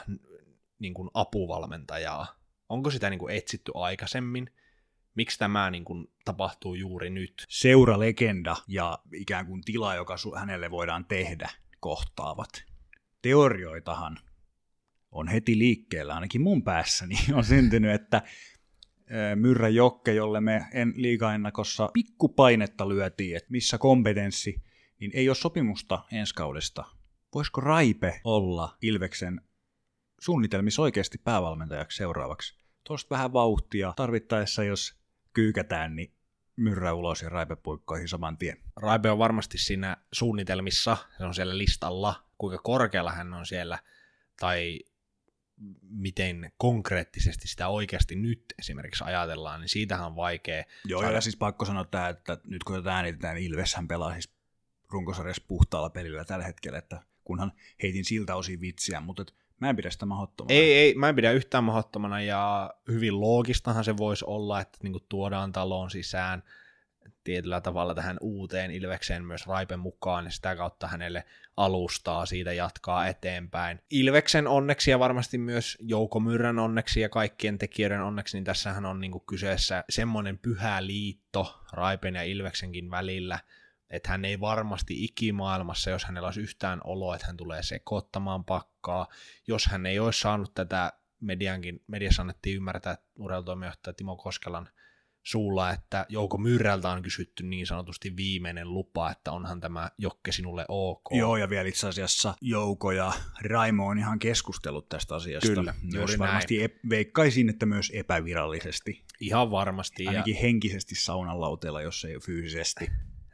niin kuin apuvalmentajaa, onko sitä niin kuin etsitty aikaisemmin, miksi tämä niin kuin tapahtuu juuri nyt? Seuralegenda ja ikään kuin tila, joka hänelle voidaan tehdä, kohtaavat. Teorioitahan on heti liikkeellä, ainakin mun päässäni on syntynyt, että Myrrä Jokke, jolle me en liigaennakossa pikkupainetta lyötiin, että missä kompetenssi niin ei ole sopimusta ensi kaudesta. Voisiko Raipe olla Ilveksen suunnitelmissa oikeasti päävalmentajaksi seuraavaksi? Tuosta vähän vauhtia. Tarvittaessa, jos kyykätään, niin myrrä ulos ja raipepuikkoihin saman tien. Raipe on varmasti siinä suunnitelmissa, se on siellä listalla, kuinka korkealla hän on siellä, tai miten konkreettisesti sitä oikeasti nyt esimerkiksi ajatellaan, niin siitähän on vaikea. Joo, saada... ja siis pakko sanoa tämä, että nyt kun tätä äänitetään, niin Ilveshän pelaa siis runkosarjassa puhtaalla pelillä tällä hetkellä, että kunhan heitin siltä osin vitsiä, mutta et mä en pidä sitä mahdottomana. Ei, ei, mä en pidä yhtään mahdottomana, ja hyvin loogistahan se voisi olla, että niinku tuodaan taloon sisään tietyllä tavalla tähän uuteen Ilvekseen myös Raipen mukaan, ja sitä kautta hänelle alustaa siitä jatkaa eteenpäin. Ilveksen onneksi ja varmasti myös Jouko Myrrän onneksi ja kaikkien tekijöiden onneksi, niin tässähän on niinku kyseessä semmoinen pyhä liitto Raipen ja Ilveksenkin välillä, että hän ei varmasti ikimaailmassa, jos hänellä olisi yhtään oloa, että hän tulee sekoittamaan pakkaa, jos hän ei olisi saanut tätä mediankin, mediassa annettiin ymmärtää urheilutoimijohtaja Timo Koskelan suulla, että Jouko Myrrältä on kysytty niin sanotusti viimeinen lupa, että onhan tämä Jokke sinulle ok. Joo, ja vielä itse asiassa Jouko ja Raimo on ihan keskustellut tästä asiasta. Kyllä, myös varmasti ep- veikkaisin, että myös epävirallisesti. Ihan varmasti. Ainakin ja... henkisesti saunalauteella, jos ei fyysisesti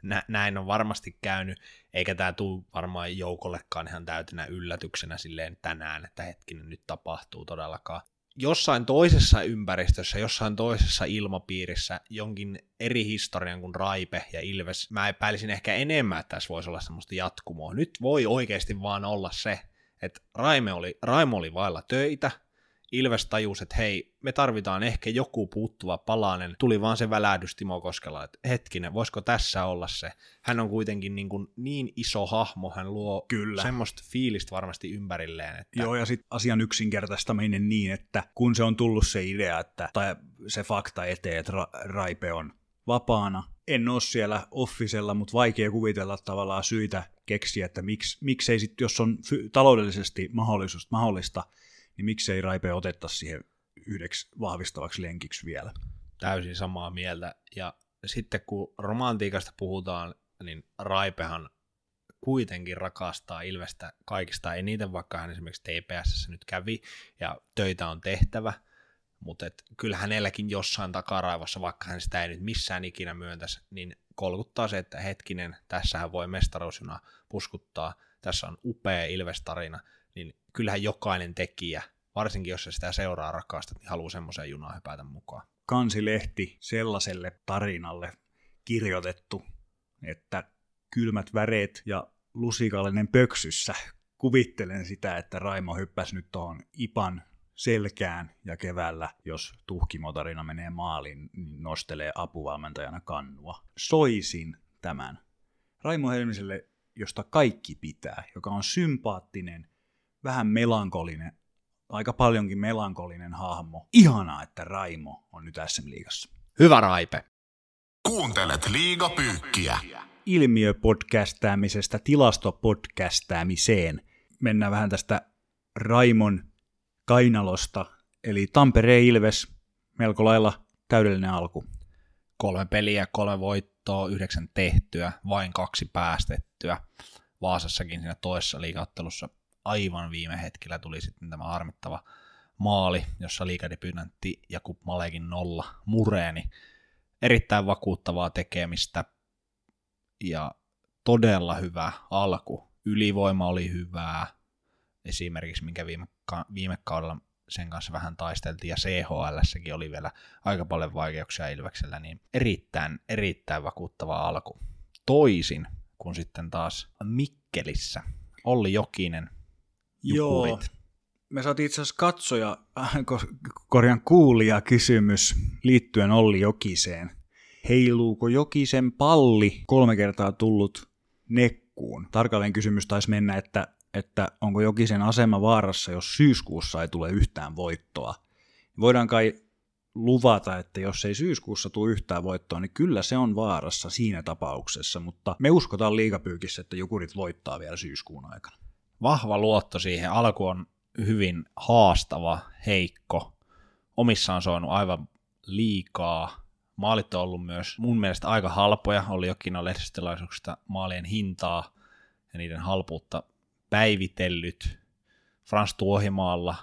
nä- näin on varmasti käynyt, eikä tämä tule varmaan joukollekaan ihan täytenä yllätyksenä silleen tänään, että hetkinen nyt tapahtuu todellakaan. Jossain toisessa ympäristössä, jossain toisessa ilmapiirissä, jonkin eri historian kuin Raipe ja Ilves, mä epäilisin ehkä enemmän, että tässä voisi olla semmoista jatkumoa. Nyt voi oikeasti vaan olla se, että Raime oli, Raimo oli vailla töitä, Ilves tajus, että hei, me tarvitaan ehkä joku puuttuva palanen. Tuli vaan se välähdys Timo Koskela, että hetkinen, voisiko tässä olla se? Hän on kuitenkin niin, kuin niin iso hahmo, hän luo Kyllä. semmoista fiilistä varmasti ympärilleen. Että... Joo, ja sitten asian yksinkertaistaminen niin, että kun se on tullut se idea, että, tai se fakta eteen, että Ra- Raipe on vapaana, en ole siellä offisella, mutta vaikea kuvitella tavallaan syitä keksiä, että miksi, miksei sitten, jos on fy- taloudellisesti mahdollisuus, mahdollista, niin miksei Raipe otettaisi siihen yhdeksi vahvistavaksi lenkiksi vielä. Täysin samaa mieltä. Ja sitten kun romantiikasta puhutaan, niin Raipehan kuitenkin rakastaa Ilvestä kaikista eniten, vaikka hän esimerkiksi TPS nyt kävi ja töitä on tehtävä, mutta kyllä hänelläkin jossain takaraivossa, vaikka hän sitä ei nyt missään ikinä myöntäisi, niin kolkuttaa se, että hetkinen, tässähän voi mestaruusjuna puskuttaa, tässä on upea Ilves-tarina, kyllähän jokainen tekijä, varsinkin jos se sitä seuraa rakastat, niin haluaa semmoiseen junaan hypätä mukaan. Kansilehti sellaiselle tarinalle kirjoitettu, että kylmät väreet ja lusikallinen pöksyssä kuvittelen sitä, että Raimo hyppäsi nyt tuohon Ipan selkään ja keväällä, jos tuhkimotarina menee maaliin, niin nostelee apuvalmentajana kannua. Soisin tämän. Raimo Helmiselle, josta kaikki pitää, joka on sympaattinen, vähän melankolinen, aika paljonkin melankolinen hahmo. Ihanaa, että Raimo on nyt SM-liigassa. Hyvä Raipe. Kuuntelet liigapyykkiä. Ilmiöpodcastäämisestä tilastopodcastäämiseen. Mennään vähän tästä Raimon kainalosta. Eli Tampere Ilves, melko lailla täydellinen alku. Kolme peliä, kolme voittoa, yhdeksän tehtyä, vain kaksi päästettyä. Vaasassakin siinä toisessa liigaottelussa aivan viime hetkellä tuli sitten tämä harmittava maali, jossa liikadebynantti Jakub Malekin nolla mureeni. Erittäin vakuuttavaa tekemistä ja todella hyvä alku. Ylivoima oli hyvää, esimerkiksi minkä viime, viime kaudella sen kanssa vähän taisteltiin, ja CHL oli vielä aika paljon vaikeuksia Ilveksellä, niin erittäin, erittäin vakuuttava alku. Toisin kuin sitten taas Mikkelissä. Olli Jokinen Jukurit. Joo. Me saatiin itse asiassa katsoja, äh, korjan kuulija kysymys liittyen Olli Jokiseen. Heiluuko Jokisen palli kolme kertaa tullut nekkuun? Tarkalleen kysymys taisi mennä, että, että onko Jokisen asema vaarassa, jos syyskuussa ei tule yhtään voittoa. Voidaan kai luvata, että jos ei syyskuussa tule yhtään voittoa, niin kyllä se on vaarassa siinä tapauksessa, mutta me uskotaan liigapyykissä, että Jukurit voittaa vielä syyskuun aikana vahva luotto siihen. Alku on hyvin haastava, heikko. Omissa on soinut aivan liikaa Maalit on ollut myös mun mielestä aika halpoja, oli jokin lehdistötilaisuuksista maalien hintaa ja niiden halpuutta päivitellyt. Frans Tuohimaalla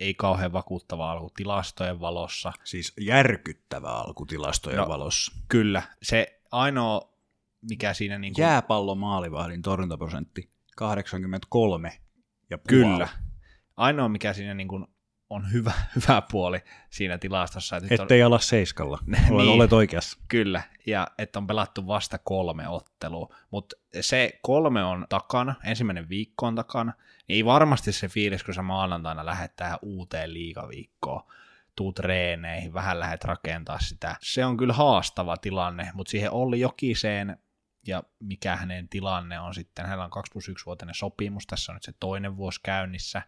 ei kauhean vakuuttava alku tilastojen valossa. Siis järkyttävä alku tilastojen no, valossa. Kyllä. Se ainoa, mikä siinä... Niin kuin... Jääpallo maalivahdin torjuntaprosentti 83 ja puoli. Kyllä. Ainoa, mikä siinä niin kuin on hyvä, hyvä puoli siinä tilastossa. Että Ettei on... ala seiskalla, niin, olet oikeassa. Kyllä, ja että on pelattu vasta kolme ottelua, mutta se kolme on takana, ensimmäinen viikko on takana, niin ei varmasti se fiilis, kun sä maanantaina lähdet tähän uuteen liigaviikkoon, tuu treeneihin, vähän lähdet rakentaa sitä. Se on kyllä haastava tilanne, mutta siihen oli Jokiseen ja mikä hänen tilanne on sitten. Hänellä on 2 plus 1 vuotinen sopimus, tässä on nyt se toinen vuosi käynnissä.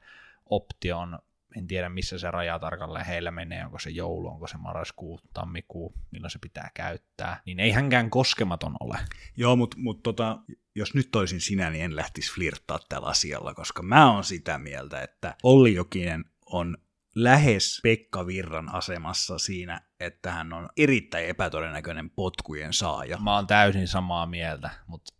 Optio on en tiedä missä se raja tarkalleen heillä menee, onko se joulu, onko se marraskuu, tammikuu, milloin se pitää käyttää, niin ei hänkään koskematon ole. Joo, mutta mut tota, jos nyt toisin sinä, niin en lähtisi flirttaa tällä asialla, koska mä oon sitä mieltä, että Olli Jokinen on lähes Pekka Virran asemassa siinä, että hän on erittäin epätodennäköinen potkujen saaja. Mä oon täysin samaa mieltä, mutta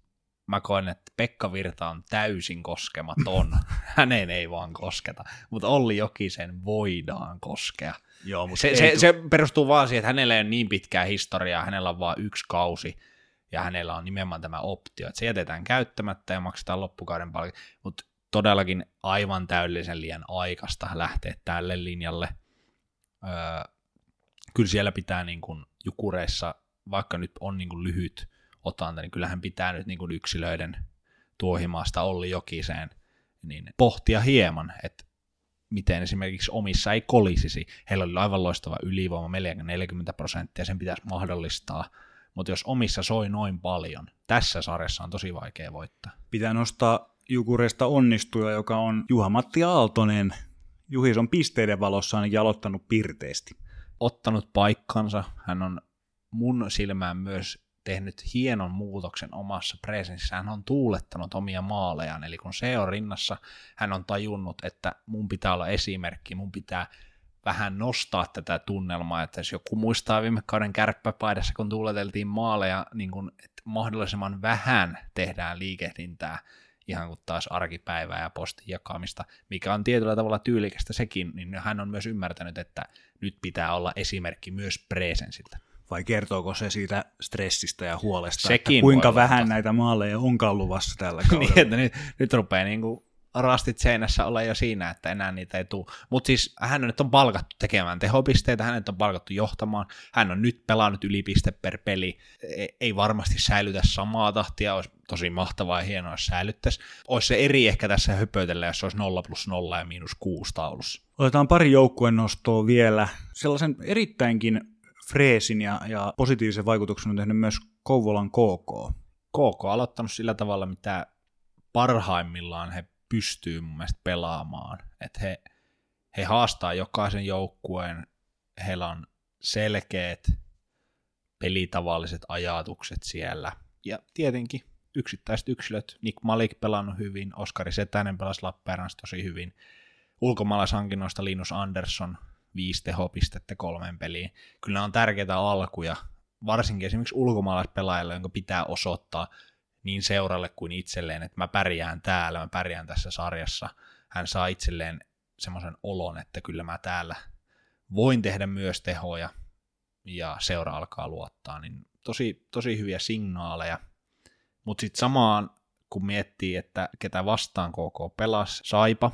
mä koen, että Pekka Virta on täysin koskematon. Hänen ei vaan kosketa, mutta Olli Jokisen voidaan koskea. Joo, mutta se, se, se perustuu vaan siihen, että hänellä ei ole niin pitkää historiaa, hänellä on vain yksi kausi, ja hänellä on nimenomaan tämä optio, että se jätetään käyttämättä ja maksetaan loppukauden paljon, mutta todellakin aivan täydellisen liian aikasta lähteä tälle linjalle. Öö, kyllä siellä pitää niin kuin jukureissa, vaikka nyt on niin kuin lyhyt otanta, niin kyllähän pitää nyt niin kuin yksilöiden tuohimaasta Olli Jokiseen niin pohtia hieman, että miten esimerkiksi omissa ei kolisisi. Heillä oli aivan loistava ylivoima, melkein 40 prosenttia, sen pitäisi mahdollistaa. Mutta jos omissa soi noin paljon, tässä sarjassa on tosi vaikea voittaa. Pitää nostaa Jukureista onnistuja, joka on Juha-Matti Aaltonen. Juhis on pisteiden valossa ainakin aloittanut pirteesti. Ottanut paikkansa. Hän on mun silmään myös tehnyt hienon muutoksen omassa presenssissä. Hän on tuulettanut omia maalejaan, eli kun se on rinnassa, hän on tajunnut, että mun pitää olla esimerkki, mun pitää vähän nostaa tätä tunnelmaa, että jos joku muistaa viime kauden kärppäpaidassa, kun tuuleteltiin maaleja, niin kun, että mahdollisimman vähän tehdään liikehdintää, ihan kuin taas arkipäivää ja postin jakamista, mikä on tietyllä tavalla tyylikästä sekin, niin hän on myös ymmärtänyt, että nyt pitää olla esimerkki myös presensiltä vai kertooko se siitä stressistä ja huolesta, Sekin että kuinka vähän olla. näitä maaleja onkaan luvassa tällä kaudella? niin, että nyt, nyt rupeaa niin kuin rastit seinässä olla jo siinä, että enää niitä ei tule. Mutta siis hän nyt on palkattu tekemään tehopisteitä, hänet on palkattu johtamaan, hän on nyt pelannut yli piste per peli, e, ei varmasti säilytä samaa tahtia, olisi tosi mahtavaa ja hienoa, jos säilyttäisi. Olisi se eri ehkä tässä höpötellä, jos olisi 0 plus 0 ja miinus 6 taulussa. Otetaan pari joukkueen nostoa vielä. Sellaisen erittäinkin freesin ja, ja positiivisen vaikutuksen on tehnyt myös Kouvolan KK. KK on aloittanut sillä tavalla, mitä parhaimmillaan he pystyy mun mielestä pelaamaan. Että he, he haastaa jokaisen joukkueen, heillä on selkeät pelitavalliset ajatukset siellä. Ja tietenkin yksittäiset yksilöt, Nick Malik pelannut hyvin, Oskari Setänen pelasi Lappeenrannassa tosi hyvin, ulkomaalaishankinnoista Linus Andersson viisi tehopistettä kolmeen peliin. Kyllä on tärkeitä alkuja, varsinkin esimerkiksi ulkomaalaispelaajalle, jonka pitää osoittaa niin seuralle kuin itselleen, että mä pärjään täällä, mä pärjään tässä sarjassa. Hän saa itselleen semmoisen olon, että kyllä mä täällä voin tehdä myös tehoja, ja seura alkaa luottaa, niin tosi, tosi hyviä signaaleja. Mutta sitten samaan, kun miettii, että ketä vastaan KK pelas, Saipa,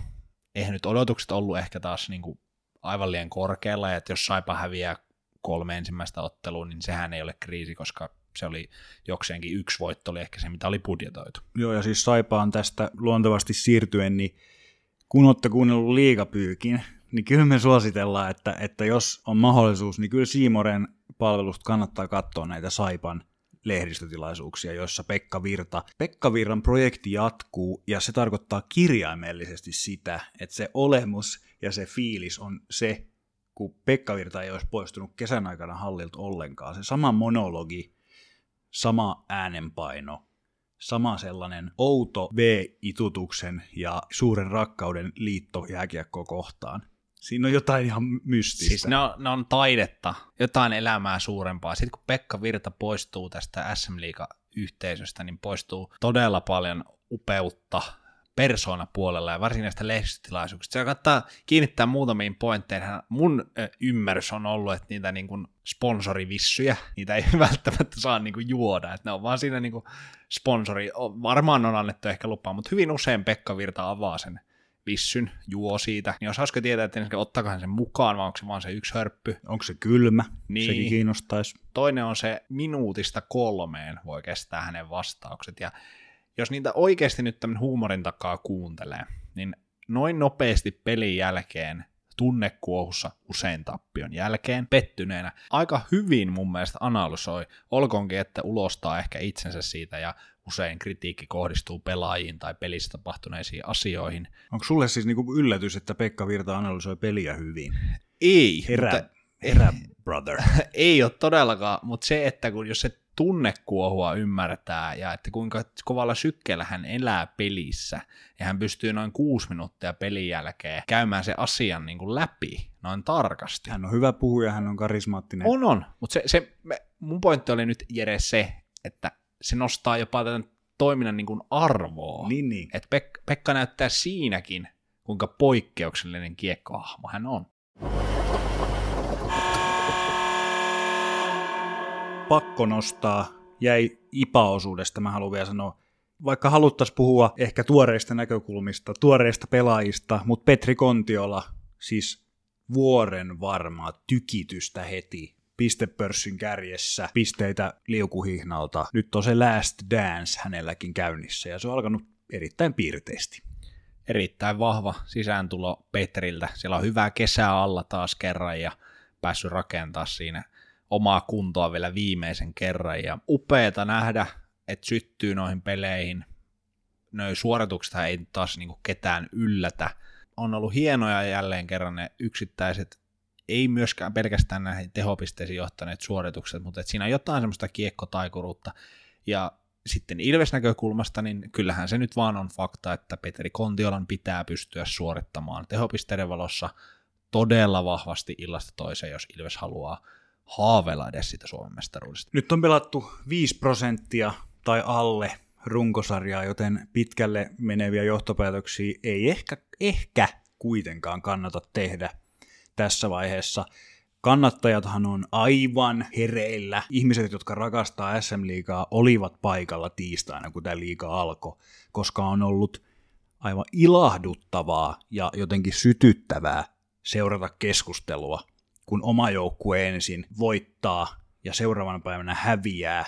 eihän nyt odotukset ollut ehkä taas niinku aivan liian korkealla, ja että jos Saipa häviää kolme ensimmäistä ottelua, niin sehän ei ole kriisi, koska se oli jokseenkin yksi voitto, oli ehkä se, mitä oli budjetoitu. Joo, ja siis Saipaan tästä luontevasti siirtyen, niin kun olette kuunnellut liigapyykin, niin kyllä me suositellaan, että, että jos on mahdollisuus, niin kyllä Siimoren palvelusta kannattaa katsoa näitä Saipan lehdistötilaisuuksia, joissa Pekka Virta, Pekka Virran projekti jatkuu ja se tarkoittaa kirjaimellisesti sitä, että se olemus ja se fiilis on se, kun Pekka Virta ei olisi poistunut kesän aikana hallilta ollenkaan. Se sama monologi, sama äänenpaino, sama sellainen outo V-itutuksen ja suuren rakkauden liitto jääkiekkoa kohtaan. Siinä on jotain ihan mystistä. Siis ne on, ne on taidetta, jotain elämää suurempaa. Sitten kun Pekka Virta poistuu tästä SM Liiga-yhteisöstä, niin poistuu todella paljon upeutta persoonapuolella ja varsinkin näistä lehdistötilaisuuksista. Se kannattaa kiinnittää muutamiin pointteihin. Mun ymmärrys on ollut, että niitä niin kuin sponsorivissyjä, niitä ei välttämättä saa niin kuin juoda, että ne on vaan siinä niin kuin sponsori, varmaan on annettu ehkä lupaa, mutta hyvin usein Pekka Virta avaa sen vissyn, juo siitä, niin jos hauska tietää, että ottaako hän sen mukaan, vai onko se vaan se yksi hörppy. Onko se kylmä? Niin. Sekin kiinnostaisi. Toinen on se minuutista kolmeen voi kestää hänen vastaukset, ja jos niitä oikeasti nyt tämän huumorin takaa kuuntelee, niin noin nopeasti pelin jälkeen tunnekuohussa usein tappion jälkeen pettyneenä aika hyvin mun mielestä analysoi, olkoonkin, että ulostaa ehkä itsensä siitä ja usein kritiikki kohdistuu pelaajiin tai pelissä tapahtuneisiin asioihin. Onko sulle siis niinku yllätys, että Pekka Virta analysoi peliä hyvin? Ei, Herä, mutta, herä brother. ei ole todellakaan, mutta se, että kun jos se tunnekuohua ymmärtää ja että kuinka kovalla sykkeellä hän elää pelissä ja hän pystyy noin kuusi minuuttia pelin jälkeen käymään se asian niin kuin läpi noin tarkasti. Hän on hyvä puhuja, hän on karismaattinen. On, on, mutta se, se, mun pointti oli nyt Jere se, että se nostaa jopa tämän toiminnan niin kuin arvoa. Niin, niin. Et Pek- Pekka näyttää siinäkin, kuinka poikkeuksellinen kiekkohahmo hän on. Pakko nostaa, jäi IPA-osuudesta, mä haluan vielä sanoa, vaikka haluttaisiin puhua ehkä tuoreista näkökulmista, tuoreista pelaajista, mutta Petri Kontiola, siis vuoren varmaa tykitystä heti pistepörssin kärjessä, pisteitä liukuhihnalta. Nyt on se last dance hänelläkin käynnissä ja se on alkanut erittäin piirteisesti. Erittäin vahva sisääntulo Petriltä. Siellä on hyvää kesää alla taas kerran ja päässyt rakentaa siinä omaa kuntoa vielä viimeisen kerran. Ja upeeta nähdä, että syttyy noihin peleihin. Noi suoritukset ei taas niinku ketään yllätä. On ollut hienoja jälleen kerran ne yksittäiset ei myöskään pelkästään näihin tehopisteisiin johtaneet suoritukset, mutta että siinä on jotain semmoista kiekkotaikuruutta. Ja sitten Ilves-näkökulmasta, niin kyllähän se nyt vaan on fakta, että Peteri Kontiolan pitää pystyä suorittamaan tehopisteiden valossa todella vahvasti illasta toiseen, jos Ilves haluaa haaveilla edes sitä Suomen mestaruudesta. Nyt on pelattu 5 prosenttia tai alle runkosarjaa, joten pitkälle meneviä johtopäätöksiä ei ehkä, ehkä kuitenkaan kannata tehdä tässä vaiheessa. Kannattajathan on aivan hereillä. Ihmiset, jotka rakastaa SM-liigaa, olivat paikalla tiistaina, kun tämä liiga alkoi, koska on ollut aivan ilahduttavaa ja jotenkin sytyttävää seurata keskustelua, kun oma joukkue ensin voittaa ja seuraavana päivänä häviää,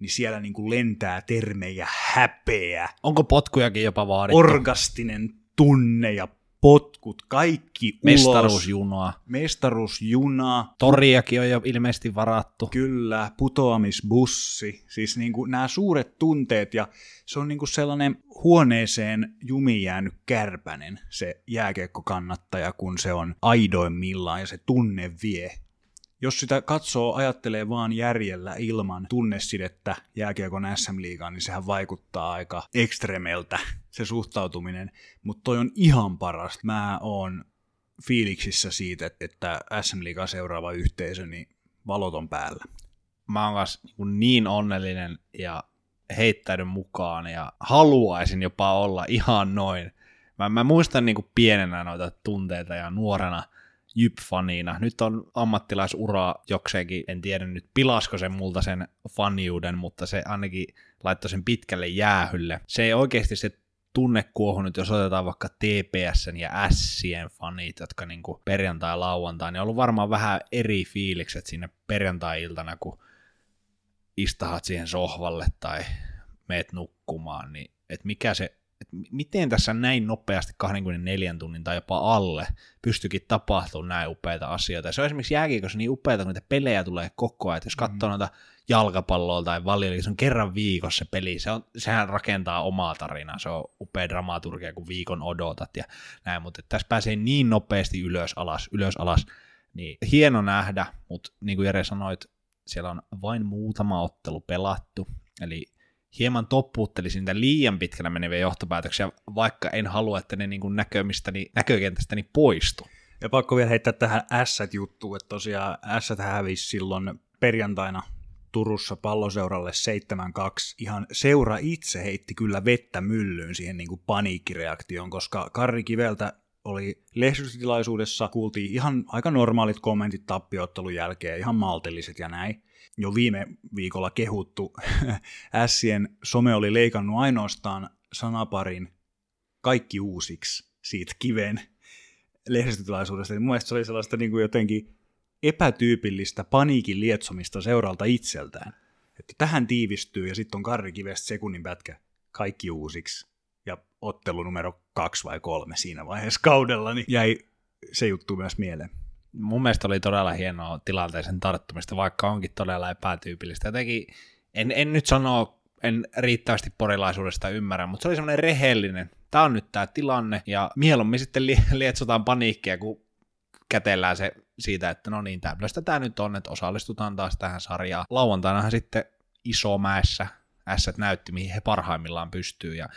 niin siellä niin kuin lentää termejä häpeä, Onko potkujakin jopa vaadittu? orgastinen tunne ja potkut, kaikki ulos. Mestaruusjunoa. Mestaruusjuna. Toriakin on jo ilmeisesti varattu. Kyllä, putoamisbussi. Siis niin kuin nämä suuret tunteet ja se on niin kuin sellainen huoneeseen jumiin jäänyt kärpänen se jääkiekkokannattaja, kun se on aidoimmillaan ja se tunne vie. Jos sitä katsoo, ajattelee vaan järjellä ilman tunnesidettä jääkiekon SM-liigaan, niin sehän vaikuttaa aika ekstremeltä se suhtautuminen, mutta toi on ihan paras. Mä oon fiiliksissä siitä, että SM-liigan seuraava yhteisö, niin valot on päällä. Mä oon kanssa niin onnellinen ja heittäydyn mukaan ja haluaisin jopa olla ihan noin. Mä, mä muistan niin kuin pienenä noita tunteita ja nuorena Jyp-faniina. Nyt on ammattilaisura jokseenkin, en tiedä nyt pilasko se multa sen faniuden, mutta se ainakin laittoi sen pitkälle jäähylle. Se ei oikeasti se tunnekuohu nyt, jos otetaan vaikka TPSn ja Sien fanit, jotka niin kuin perjantai-lauantai, niin on ollut varmaan vähän eri fiilikset siinä perjantai-iltana, kun istahat siihen sohvalle tai meet nukkumaan, niin että mikä se, että miten tässä näin nopeasti 24 tunnin tai jopa alle pystyikin tapahtumaan näin upeita asioita. Ja se on esimerkiksi jääkiekossa niin upeita, kun niitä pelejä tulee koko ajan, että jos katsoo mm. noita jalkapalloa tai valio, se on kerran viikossa se peli, se on, sehän rakentaa omaa tarinaa, se on upea dramaturgia, kun viikon odotat ja näin, mutta tässä pääsee niin nopeasti ylös alas, ylös alas, niin hieno nähdä, mutta niin kuin Jere sanoit, siellä on vain muutama ottelu pelattu, eli hieman toppuuttelisin niitä liian pitkällä meneviä johtopäätöksiä, vaikka en halua, että ne niin näkömistäni, näkökentästäni poistu. Ja pakko vielä heittää tähän S-juttuun, että tosiaan S hävisi silloin perjantaina Turussa palloseuralle 7-2. Ihan seura itse heitti kyllä vettä myllyyn siihen niin kuin paniikkireaktioon, koska Karri Kiveltä oli lehdistötilaisuudessa, kuultiin ihan aika normaalit kommentit tappioottelun jälkeen, ihan maltilliset ja näin. Jo viime viikolla kehuttu Ässien some oli leikannut ainoastaan sanaparin kaikki uusiksi siitä kiven lehdistötilaisuudesta. Niin mun mielestä se oli sellaista niin kuin jotenkin epätyypillistä paniikin lietsomista seuralta itseltään. Että tähän tiivistyy ja sitten on Karri Kivestä sekunnin pätkä kaikki uusiksi. Ja ottelu numero kaksi vai kolme siinä vaiheessa kaudella, niin jäi se juttu myös mieleen. Mun mielestä oli todella hienoa tilanteeseen tarttumista, vaikka onkin todella epätyypillistä. Jotenkin, en, en nyt sano, en riittävästi porilaisuudesta ymmärrä, mutta se oli semmoinen rehellinen. Tämä on nyt tämä tilanne, ja mieluummin sitten lietsotaan paniikkia, kun kätellään se siitä, että no niin, tämmöistä tämä nyt on, että osallistutaan taas tähän sarjaan. Lauantainahan sitten Isomäessä S näytti, mihin he parhaimmillaan pystyy, ja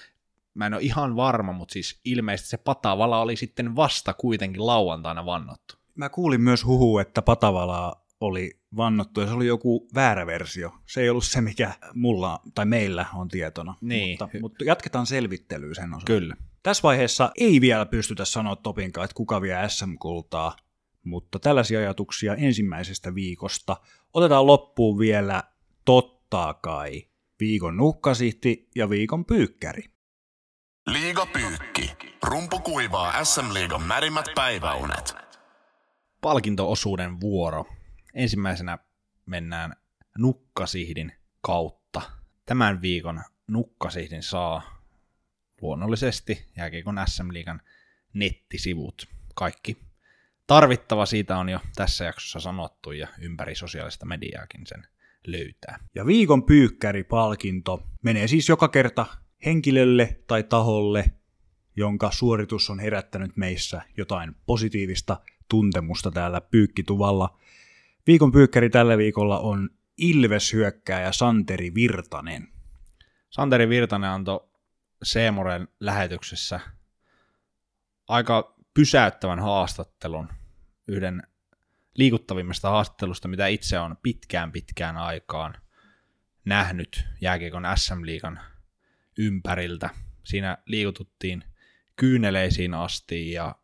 mä en ole ihan varma, mutta siis ilmeisesti se Patavala oli sitten vasta kuitenkin lauantaina vannottu. Mä kuulin myös huhu, että Patavala oli vannottu ja se oli joku väärä versio. Se ei ollut se, mikä mulla tai meillä on tietona. Niin. Mutta, mutta jatketaan selvittelyä sen osalta. Kyllä. Tässä vaiheessa ei vielä pystytä sanoa Topinkaan, että kuka vie SM-kultaa, mutta tällaisia ajatuksia ensimmäisestä viikosta. Otetaan loppuun vielä totta kai viikon nukkasihti ja viikon pyykkäri. Liiga Pyykki. Rumpu kuivaa SM-liigan märimmät päiväunet. Palkinto-osuuden vuoro. Ensimmäisenä mennään nukkasihdin kautta. Tämän viikon nukkasihdin saa luonnollisesti jääkiekon SM-liigan nettisivut. Kaikki tarvittava siitä on jo tässä jaksossa sanottu ja ympäri sosiaalista mediaakin sen löytää. Ja viikon pyykkäri-palkinto menee siis joka kerta henkilölle tai taholle, jonka suoritus on herättänyt meissä jotain positiivista tuntemusta täällä pyykkituvalla. Viikon pyykkäri tällä viikolla on Ilves-hyökkääjä Santeri Virtanen. Santeri Virtanen antoi Seemoren lähetyksessä aika pysäyttävän haastattelun, yhden liikuttavimmasta haastattelusta, mitä itse on pitkään pitkään aikaan nähnyt jääkiekon SM-liigan ympäriltä. Siinä liikututtiin kyyneleisiin asti ja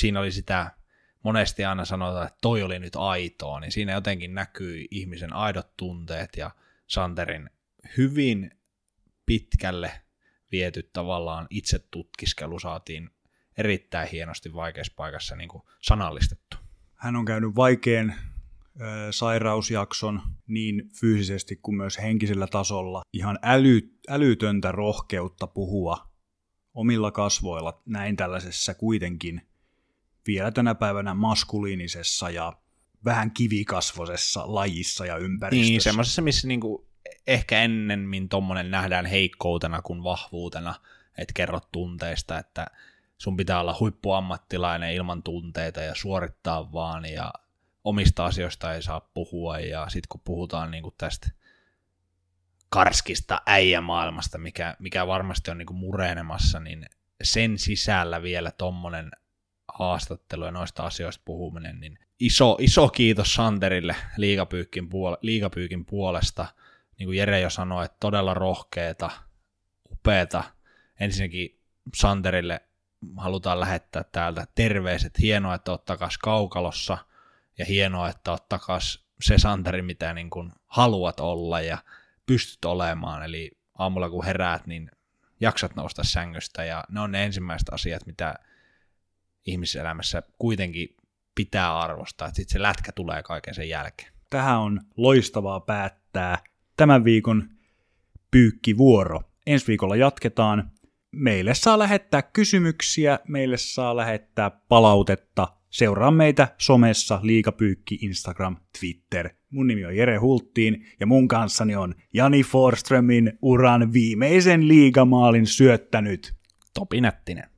siinä oli sitä, monesti aina sanotaan, että toi oli nyt aitoa, niin siinä jotenkin näkyi ihmisen aidot tunteet ja Santerin hyvin pitkälle viety tavallaan itse tutkiskelu saatiin erittäin hienosti vaikeassa paikassa niin kuin sanallistettu. Hän on käynyt vaikean sairausjakson niin fyysisesti kuin myös henkisellä tasolla. Ihan äly, älytöntä rohkeutta puhua omilla kasvoilla näin tällaisessa kuitenkin vielä tänä päivänä maskuliinisessa ja vähän kivikasvosessa lajissa ja ympäristössä. Niin, semmoisessa, missä niinku ehkä ennemmin tuommoinen nähdään heikkoutena kuin vahvuutena, että kerrot tunteista, että sun pitää olla huippuammattilainen ilman tunteita ja suorittaa vaan ja omista asioista ei saa puhua ja sitten kun puhutaan niin kuin tästä karskista äijämaailmasta, mikä, mikä varmasti on niin kuin murenemassa, niin sen sisällä vielä tommonen haastattelu ja noista asioista puhuminen, niin iso, iso kiitos Santerille liigapyykin, puole, liigapyykin puolesta. Niin kuin Jere jo sanoi, että todella rohkeeta, upeeta. Ensinnäkin Santerille halutaan lähettää täältä terveiset. Hienoa, että oot takas kaukalossa ja hienoa, että oot takas se Santeri, mitä niin kuin haluat olla ja pystyt olemaan. Eli aamulla kun heräät, niin jaksat nousta sängystä ja ne on ne ensimmäiset asiat, mitä ihmiselämässä kuitenkin pitää arvostaa, että sitten se lätkä tulee kaiken sen jälkeen. Tähän on loistavaa päättää tämän viikon pyykkivuoro. Ensi viikolla jatketaan meille saa lähettää kysymyksiä, meille saa lähettää palautetta. Seuraa meitä somessa, Liikapyykki, Instagram, Twitter. Mun nimi on Jere Hulttiin ja mun kanssani on Jani Forströmin uran viimeisen liigamaalin syöttänyt Topi Nättinen.